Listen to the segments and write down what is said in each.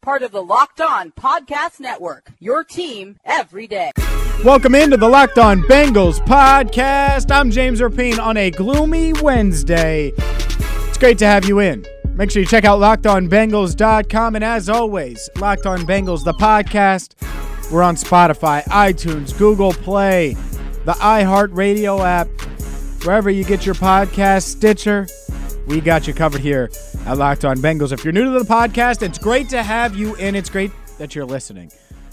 part of the Locked On Podcast Network, your team every day. Welcome into the Locked On Bengals podcast. I'm James Rapien on a gloomy Wednesday. It's great to have you in. Make sure you check out lockedonbengals.com. And as always, Locked On Bengals, the podcast. We're on Spotify, iTunes, Google Play, the iHeartRadio app, wherever you get your podcast, Stitcher. We got you covered here at Locked On Bengals. If you're new to the podcast, it's great to have you in. It's great that you're listening.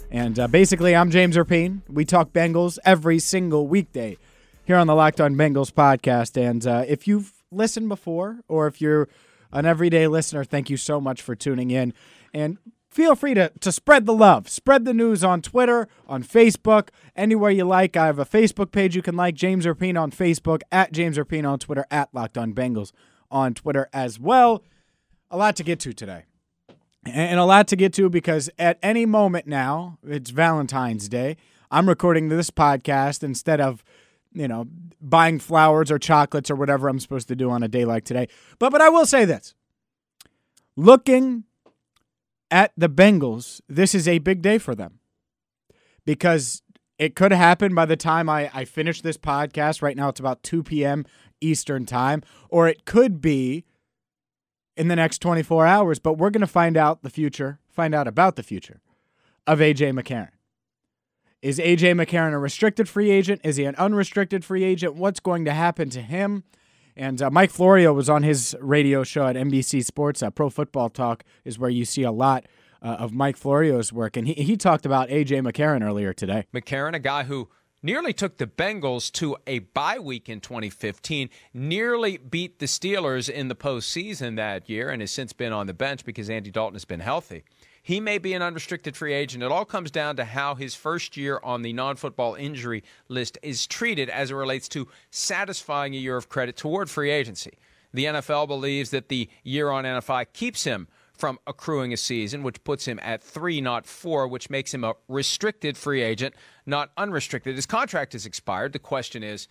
And uh, basically, I'm James Rapien. We talk Bengals every single weekday here on the Locked On Bengals podcast. And uh, if you've listened before, or if you're an everyday listener, thank you so much for tuning in. And feel free to, to spread the love. Spread the news on Twitter, on Facebook, anywhere you like. I have a Facebook page you can like, James Rapien on Facebook, at James Rapien on Twitter, at Locked On Bengals on Twitter as well. A lot to get to today. And a lot to get to because at any moment now, it's Valentine's Day. I'm recording this podcast instead of, you know, buying flowers or chocolates or whatever I'm supposed to do on a day like today. But but I will say this. Looking at the Bengals, this is a big day for them. Because it could happen by the time I, I finish this podcast. Right now it's about 2 p.m. Eastern time, or it could be in the next 24 hours, but we're going to find out the future, find out about the future of AJ McCarron. Is AJ McCarron a restricted free agent? Is he an unrestricted free agent? What's going to happen to him? And uh, Mike Florio was on his radio show at NBC Sports. Uh, Pro Football Talk is where you see a lot uh, of Mike Florio's work. And he, he talked about AJ McCarron earlier today. McCarron, a guy who nearly took the Bengals to a bye week in 2015, nearly beat the Steelers in the postseason that year, and has since been on the bench because Andy Dalton has been healthy. He may be an unrestricted free agent. It all comes down to how his first year on the non football injury list is treated as it relates to satisfying a year of credit toward free agency. The NFL believes that the year on NFI keeps him from accruing a season, which puts him at three, not four, which makes him a restricted free agent, not unrestricted. His contract has expired. The question is,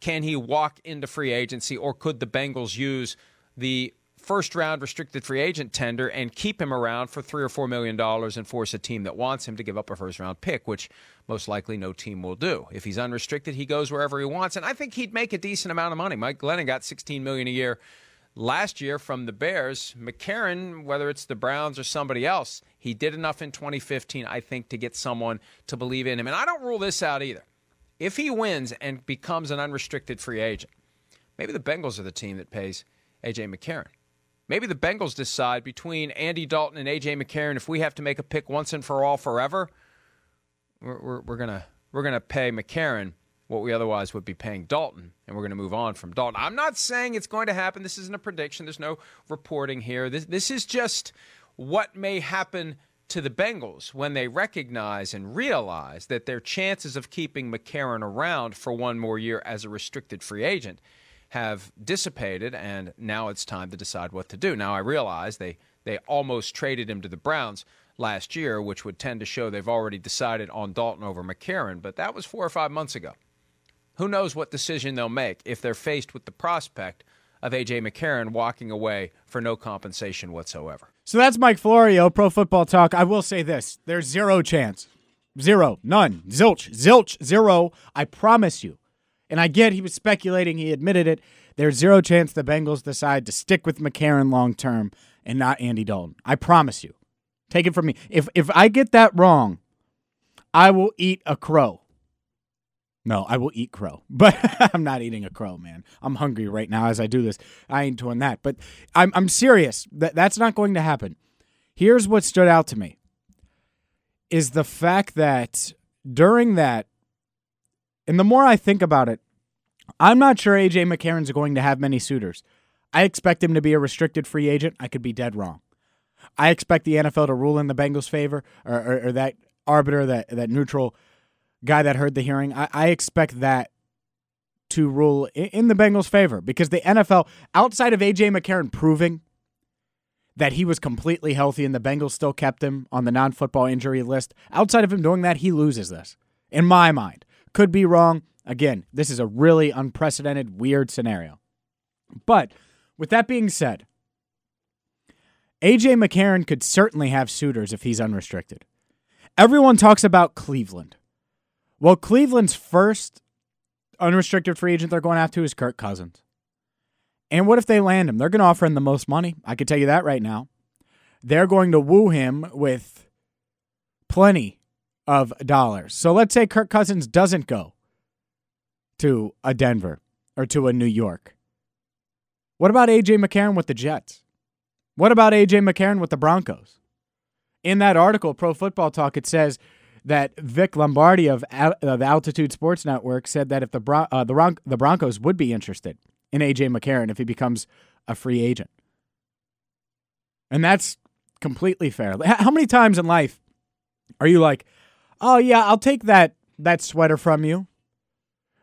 can he walk into free agency, or could the Bengals use the first round restricted free agent tender and keep him around for three or four million dollars and force a team that wants him to give up a first round pick, which most likely no team will do. If he's unrestricted, he goes wherever he wants, and I think he'd make a decent amount of money. Mike Glennon got sixteen million a year last year from the Bears. McCarron, whether it's the Browns or somebody else, he did enough in 2015, I think, to get someone to believe in him. And I don't rule this out either. If he wins and becomes an unrestricted free agent, maybe the Bengals are the team that pays A.J. McCarron. Maybe the Bengals decide between Andy Dalton and A.J. McCarron, if we have to make a pick once and for all forever, we're, we're, we're going we're gonna pay McCarron what we otherwise would be paying Dalton, and we're going to move on from Dalton. I'm not saying it's going to happen. This isn't a prediction. There's no reporting here. This, this is just what may happen to the Bengals when they recognize and realize that their chances of keeping McCarron around for one more year as a restricted free agent have dissipated, and now it's time to decide what to do. Now, I realize they, they almost traded him to the Browns last year, which would tend to show they've already decided on Dalton over McCarron, but that was four or five months ago. Who knows what decision they'll make if they're faced with the prospect of A.J. McCarron walking away for no compensation whatsoever. So that's Mike Florio, Pro Football Talk. I will say this there's zero chance. Zero. None. Zilch. Zilch. Zero. I promise you. And I get he was speculating, he admitted it. There's zero chance the Bengals decide to stick with McCarron long term and not Andy Dalton. I promise you. Take it from me. If if I get that wrong, I will eat a crow. No, I will eat crow, but I'm not eating a crow, man. I'm hungry right now as I do this. I ain't doing that, but I'm I'm serious. That that's not going to happen. Here's what stood out to me is the fact that during that, and the more I think about it, I'm not sure AJ McCarron's going to have many suitors. I expect him to be a restricted free agent. I could be dead wrong. I expect the NFL to rule in the Bengals' favor, or, or, or that arbiter, that that neutral guy that heard the hearing. I, I expect that to rule in, in the Bengals' favor because the NFL, outside of AJ McCarron proving that he was completely healthy and the Bengals still kept him on the non-football injury list, outside of him doing that, he loses this. In my mind, could be wrong. Again, this is a really unprecedented, weird scenario. But with that being said, AJ McCarron could certainly have suitors if he's unrestricted. Everyone talks about Cleveland. Well, Cleveland's first unrestricted free agent they're going after is Kirk Cousins. And what if they land him? They're going to offer him the most money. I can tell you that right now. They're going to woo him with plenty of dollars. So let's say Kirk Cousins doesn't go to a Denver or to a New York. What about AJ McCarron with the Jets? What about AJ McCarron with the Broncos? In that article, Pro Football Talk, it says that Vic Lombardi of, of Altitude Sports Network said that if the Bron- uh, the, Bron- the Broncos would be interested in AJ McCarron if he becomes a free agent. And that's completely fair. How many times in life are you like, "Oh yeah, I'll take that that sweater from you."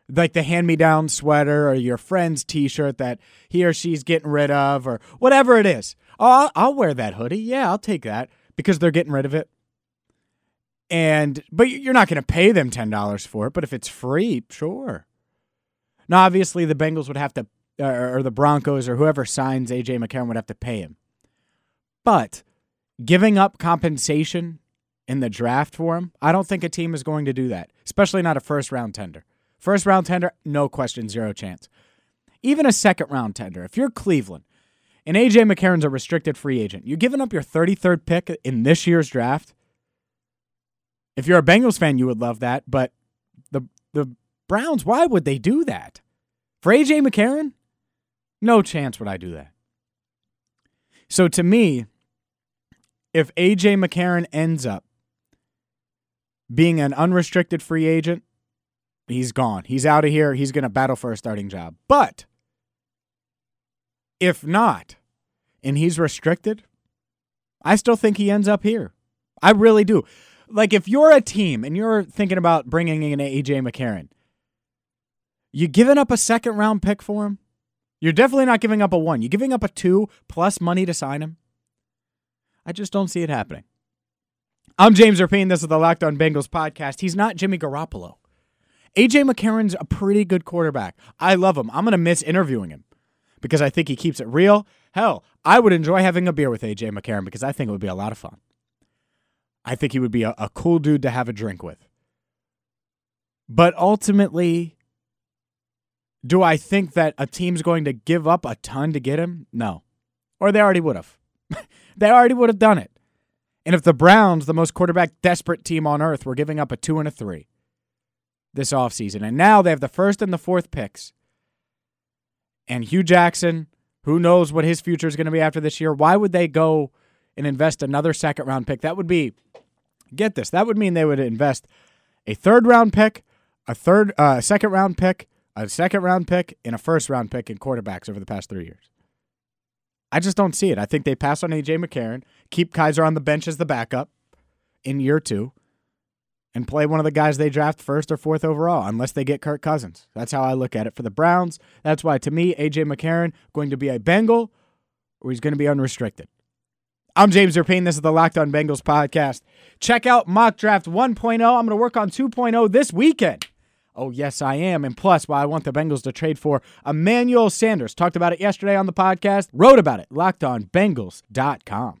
Like the hand-me-down sweater or your friend's t-shirt that he or she's getting rid of or whatever it is. Oh, I'll, I'll wear that hoodie. Yeah, I'll take that because they're getting rid of it. And but you're not going to pay them $10 for it, but if it's free, sure. Now obviously the Bengals would have to uh, or the Broncos or whoever signs AJ McCarron would have to pay him. But giving up compensation in the draft for him, I don't think a team is going to do that, especially not a first round tender. First round tender, no question, zero chance. Even a second round tender. If you're Cleveland and AJ McCarron's a restricted free agent, you're giving up your 33rd pick in this year's draft. If you're a Bengals fan, you would love that, but the the Browns, why would they do that? For AJ McCarron? No chance would I do that. So to me, if AJ McCarron ends up being an unrestricted free agent, he's gone. He's out of here. He's going to battle for a starting job. But if not, and he's restricted, I still think he ends up here. I really do. Like if you're a team and you're thinking about bringing in AJ McCarron, you giving up a second round pick for him? You're definitely not giving up a one. You're giving up a two plus money to sign him. I just don't see it happening. I'm James Rapien. This is the Locked On Bengals podcast. He's not Jimmy Garoppolo. AJ McCarron's a pretty good quarterback. I love him. I'm going to miss interviewing him because I think he keeps it real. Hell, I would enjoy having a beer with AJ McCarron because I think it would be a lot of fun. I think he would be a, a cool dude to have a drink with. But ultimately, do I think that a team's going to give up a ton to get him? No. Or they already would have. they already would have done it. And if the Browns, the most quarterback desperate team on earth, were giving up a two and a three this offseason, and now they have the first and the fourth picks, and Hue Jackson, who knows what his future is going to be after this year, why would they go and invest another second round pick? That would be, get this, that would mean they would invest a third round pick, a third, uh, second round pick, a second round pick and a first round pick in quarterbacks over the past three years. I just don't see it. I think they pass on AJ McCarron, keep Kizer on the bench as the backup in year two, and play one of the guys they draft first or fourth overall, unless they get Kirk Cousins. That's how I look at it for the Browns. That's why, to me, AJ McCarron going to be a Bengal or he's going to be unrestricted. I'm James Rapien. This is the Locked On Bengals podcast. Check out Mock Draft 1.0. I'm going to work on 2.0 this weekend. Oh, yes, I am. And plus, why I want the Bengals to trade for Emmanuel Sanders. Talked about it yesterday on the podcast, wrote about it, lockedonbengals.com.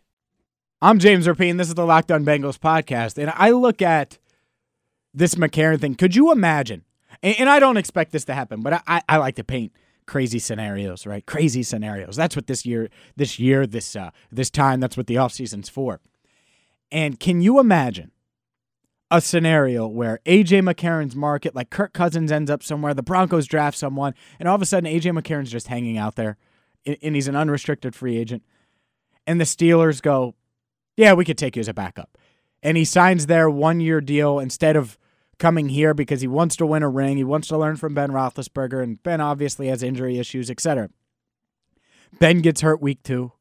I'm James Rapien. This is the Locked On Bengals podcast. And I look at this McCarron thing. Could you imagine? And, and I don't expect this to happen, but I, I, I like to paint crazy scenarios, right? Crazy scenarios. That's what this year, this year, this uh, this time. That's what the offseason's for. And can you imagine a scenario where AJ McCarron's market, like Kirk Cousins, ends up somewhere, the Broncos draft someone, and all of a sudden AJ McCarron's just hanging out there, and he's an unrestricted free agent, and the Steelers go, "Yeah, we could take you as a backup," and he signs their one-year deal instead of coming here because he wants to win a ring. He wants to learn from Ben Roethlisberger, and Ben obviously has injury issues, etc. Ben gets hurt week two.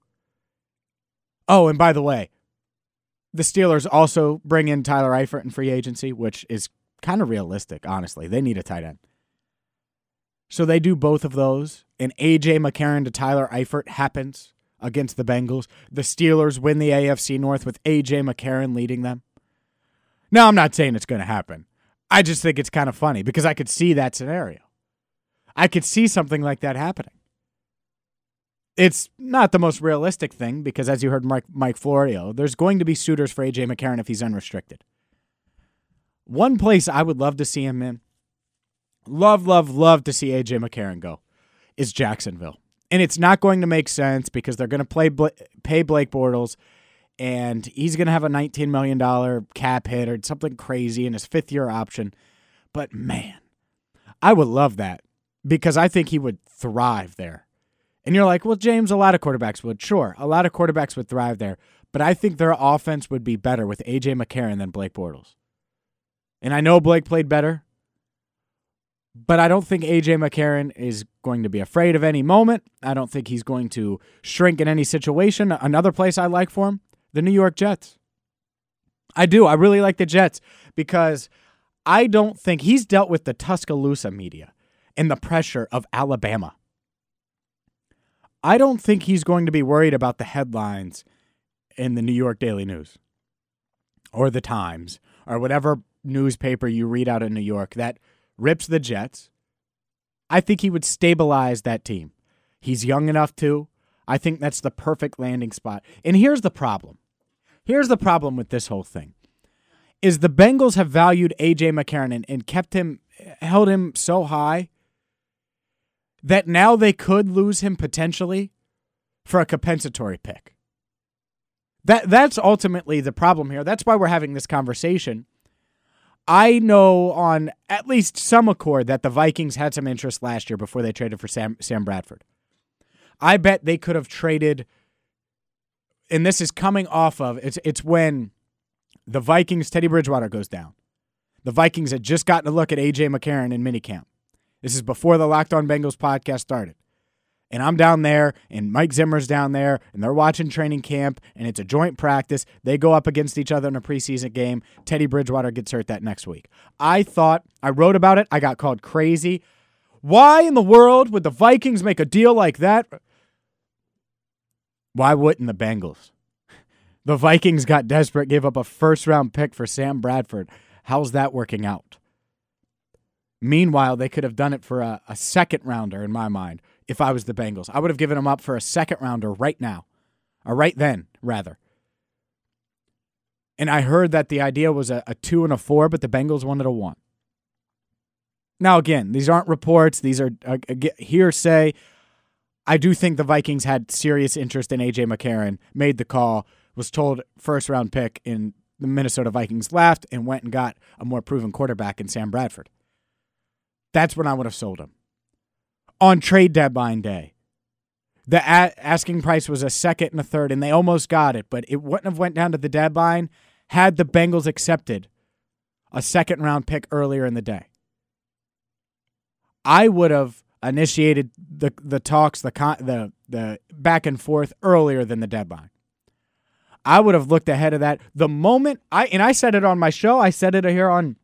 Oh, and by the way, the Steelers also bring in Tyler Eifert in free agency, which is kind of realistic, honestly. They need a tight end. So they do both of those, and AJ McCarron to Tyler Eifert happens against the Bengals. The Steelers win the AFC North with AJ McCarron leading them. Now, I'm not saying it's going to happen. I just think it's kind of funny because I could see that scenario. I could see something like that happening. It's not the most realistic thing because, as you heard Mike, Mike Florio, there's going to be suitors for AJ McCarron if he's unrestricted. One place I would love to see him in, love, love, love to see AJ McCarron go, is Jacksonville. And it's not going to make sense because they're going to play pay Blake Bortles and he's going to have a $19 million cap hit or something crazy in his fifth year option. But man, I would love that because I think he would thrive there. And you're like, well, James, a lot of quarterbacks would. Sure, a lot of quarterbacks would thrive there. But I think their offense would be better with A.J. McCarron than Blake Bortles. And I know Blake played better, but I don't think A.J. McCarron is going to be afraid of any moment. I don't think he's going to shrink in any situation. Another place I like for him the New York Jets. I do. I really like the Jets because I don't think he's dealt with the Tuscaloosa media and the pressure of Alabama. I don't think he's going to be worried about the headlines in the New York Daily News or the Times or whatever newspaper you read out in New York that rips the Jets. I think he would stabilize that team. He's young enough to. I think that's the perfect landing spot. And here's the problem Here's the problem with this whole thing is the Bengals have valued AJ McCarron and, and kept him held him so high that now they could lose him potentially for a compensatory pick. That that's ultimately the problem here. That's why we're having this conversation. I know on at least some accord that the Vikings had some interest last year before they traded for Sam Sam Bradford. I bet they could have traded and this is coming off of it's it's when the Vikings Teddy Bridgewater goes down. The Vikings had just gotten a look at AJ McCarron in minicamp. This is before the Locked On Bengals podcast started. And I'm down there, and Mike Zimmer's down there, and they're watching training camp, and it's a joint practice. They go up against each other in a preseason game. Teddy Bridgewater gets hurt that next week. I thought, I wrote about it. I got called crazy. Why in the world would the Vikings make a deal like that? Why wouldn't the Bengals? The Vikings got desperate, gave up a first round pick for Sam Bradford. How's that working out? Meanwhile, they could have done it for a, a second rounder, in my mind, if I was the Bengals. I would have given him up for a second rounder right now, or right then, rather. And I heard that the idea was a, a two and a four, but the Bengals wanted a one. Now, again, these aren't reports, these are uh, hearsay. I do think the Vikings had serious interest in AJ McCarron, made the call, was told first round pick in the Minnesota Vikings left and went and got a more proven quarterback in Sam Bradford. That's when I would have sold him. On trade deadline day, the a- asking price was a second and a third, and they almost got it, but it wouldn't have went down to the deadline had the Bengals accepted a second round pick earlier in the day. I would have initiated the the talks, the con, the the back and forth earlier than the deadline. I would have looked ahead of that. The moment I and I said it on my show, I said it here on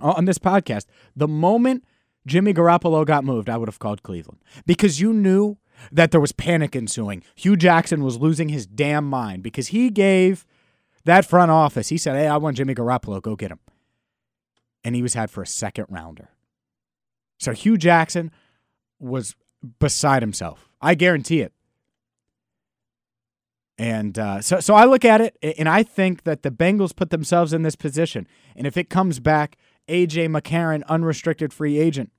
on this podcast. The moment Jimmy Garoppolo got moved, I would have called Cleveland because you knew that there was panic ensuing. Hue Jackson was losing his damn mind because he gave that front office. He said, "Hey, I want Jimmy Garoppolo. Go get him," and he was had for a second rounder. So Hue Jackson was beside himself. I guarantee it. And uh, so, so I look at it, and I think that the Bengals put themselves in this position. And if it comes back, AJ McCarron, unrestricted free agent,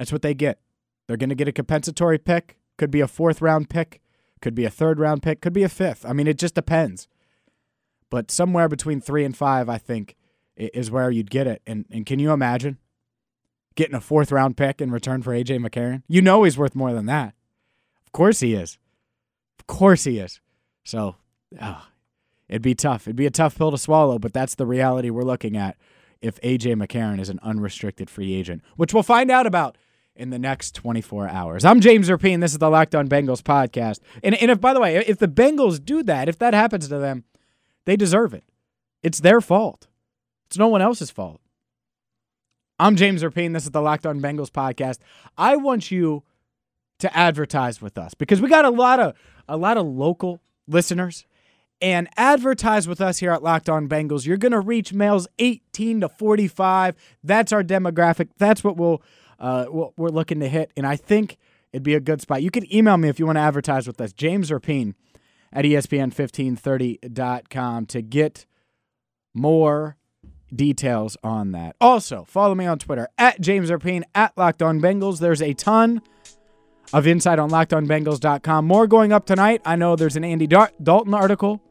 that's what they get. They're going to get a compensatory pick, could be a fourth round pick, could be a third round pick, could be a fifth. I mean, it just depends. But somewhere between three and five, I think, is where you'd get it. And, and can you imagine getting a fourth round pick in return for AJ McCarron? You know he's worth more than that. Of course he is. Of course he is. So, oh, it'd be tough. It'd be a tough pill to swallow, but that's the reality we're looking at if AJ McCarron is an unrestricted free agent, which we'll find out about in the next 24 hours. I'm James Rapien. This is the Locked On Bengals podcast. And, and if, by the way, if the Bengals do that, if that happens to them, they deserve it. It's their fault. It's no one else's fault. I'm James Rapien. This is the Locked On Bengals podcast. I want you to advertise with us because we got a lot of a lot of local listeners and advertise with us here at Locked On Bengals. You're going to reach males 18 to 45. That's our demographic. That's what we'll uh, we're looking to hit, and I think it'd be a good spot. You can email me if you want to advertise with us, James Rapien at ESPN1530.com to get more details on that. Also, follow me on Twitter at James Rapien at Locked On Bengals. There's a ton of insight on LockedOnBengals.com. More going up tonight. I know there's an Andy Dalton article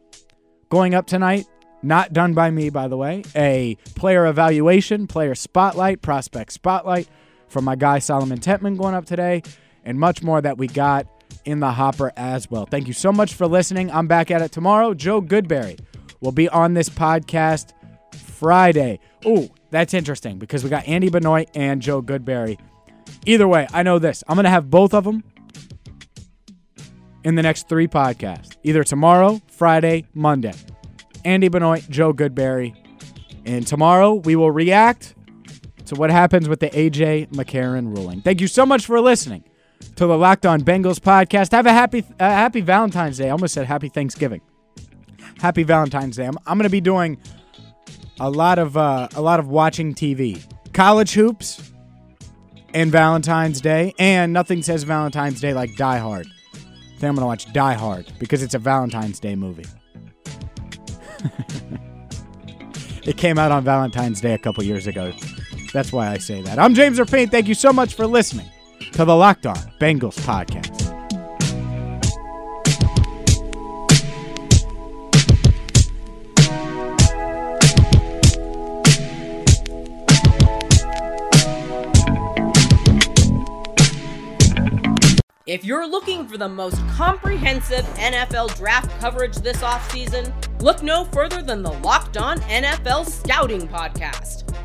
going up tonight. Not done by me, by the way. A player evaluation, player spotlight, prospect spotlight from my guy Solomon Tentman going up today, and much more that we got in the hopper as well. Thank you so much for listening. I'm back at it tomorrow. Joe Goodberry will be on this podcast Friday. Ooh, that's interesting because we got Andy Benoit and Joe Goodberry. Either way, I know this. I'm going to have both of them in the next three podcasts, either tomorrow, Friday, Monday. Andy Benoit, Joe Goodberry. And tomorrow we will react to what happens with the AJ McCarron ruling. Thank you so much for listening to the Locked On Bengals podcast. Have a happy uh, happy Valentine's Day. I almost said happy Thanksgiving. Happy Valentine's Day. I'm, I'm going to be doing a lot of uh, a lot of watching TV, college hoops, and Valentine's Day. And nothing says Valentine's Day like Die Hard. I think I'm going to watch Die Hard because it's a Valentine's Day movie. it came out on Valentine's Day a couple years ago. That's why I say that. I'm James Rapien. Thank you so much for listening to the Locked On Bengals podcast. If you're looking for the most comprehensive NFL draft coverage this offseason, look no further than the Locked On NFL Scouting Podcast.